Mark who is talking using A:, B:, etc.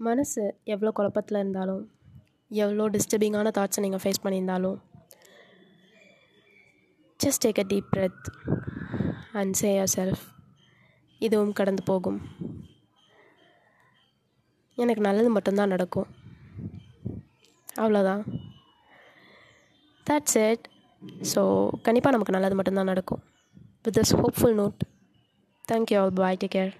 A: மனசு எவ்வளோ குழப்பத்தில் இருந்தாலும் எவ்வளோ டிஸ்டர்பிங்கான தாட்ஸை நீங்கள் ஃபேஸ் பண்ணியிருந்தாலும் just take a deep breath and say yourself இதுவும் கடந்து போகும். எனக்கு நல்லது மட்டும்தான் நடக்கும். அவ்வளோதான் தட்ஸ் இட் ஸோ கண்டிப்பாக நமக்கு நல்லது மட்டும்தான் நடக்கும். With this hopeful note thank you all bye take care